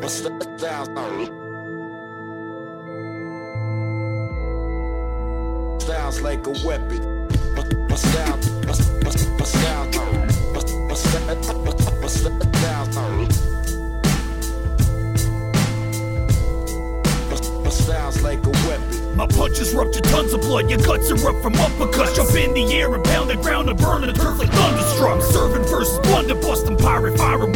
my style. Styles like a weapon. My, style, my, my, my my, my, like a weapon. My punches rupture tons of blood, your guts up from uppercuts. Jump in the air and pound the ground and burn the turf like thunderstruck. Serving versus blunder, busting pirate fire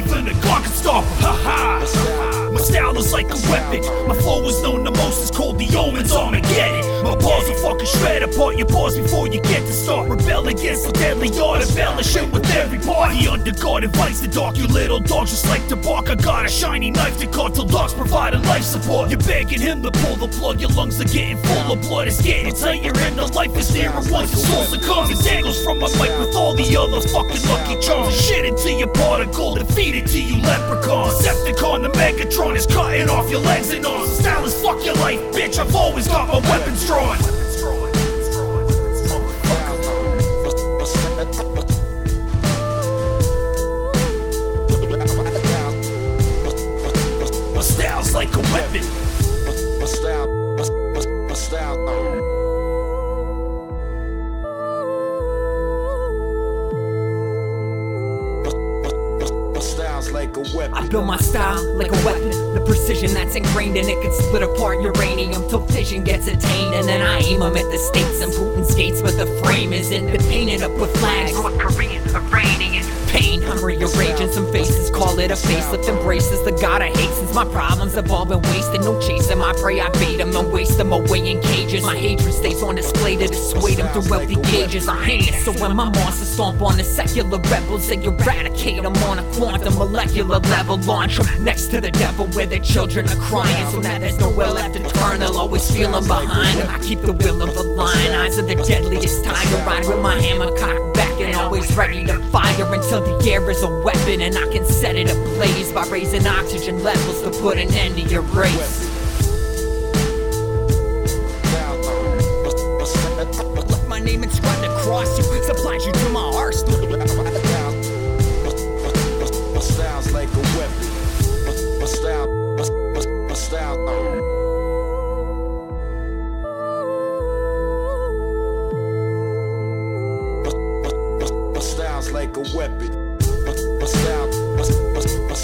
not even a can stop. Ha ha! My style is like a weapon. My flow is known the most, it's called the omens. Armageddon. My balls will fucking shred apart your paws before you get to start. Rebel against the deadly art, embellish it with every part. The underguard invites the dark, you little dogs just like to bark. I got a shiny knife to cut the locks, providing life support. You're begging him to pull the plug, your lungs are getting full of blood. It's getting tighter, and the life is there. And once the soul succumbs, it dangles from my mic all the fucking lucky charms. Shit into your particle, defeat it to you leprechaun. Decepticon, the Megatron is cutting off your legs and arms. Style fuck your life, bitch. I've always got my weapons drawn. Like a weapon. I build my style like a weapon. The precision that's ingrained in it can split apart uranium till vision gets attained. And then I aim 'em at the states and Putin's gates, but the frame isn't been painted up with flags. North Korean, Iranian. Pain, I'm rearranging some faces, call it a facelift. Embraces the god I hate since my problems have all been wasted. No chasing my prey, I bait 'em and waste 'em away in cages. My hatred stays on display to dissuade 'em throughout the ages. I'm heinous, so when my monsters stomp on the secular rebels, they eradicate 'em on a quantum molecular level. Launch 'em next to the devil where their children are crying. So now there's nowhere left to turn, they'll always feel 'em behind. I keep the will of the lion, eyes of the deadliest tiger. Ride with my hammer cocked back and always ready to fire until the air is a weapon and I can set it ablaze by raising oxygen levels to put an end to your race. Left my name inscribed across you, supplies you to my arsenal. Style's like a weapon. My, style, my style. Like a weapon. My, my style, my, my, my.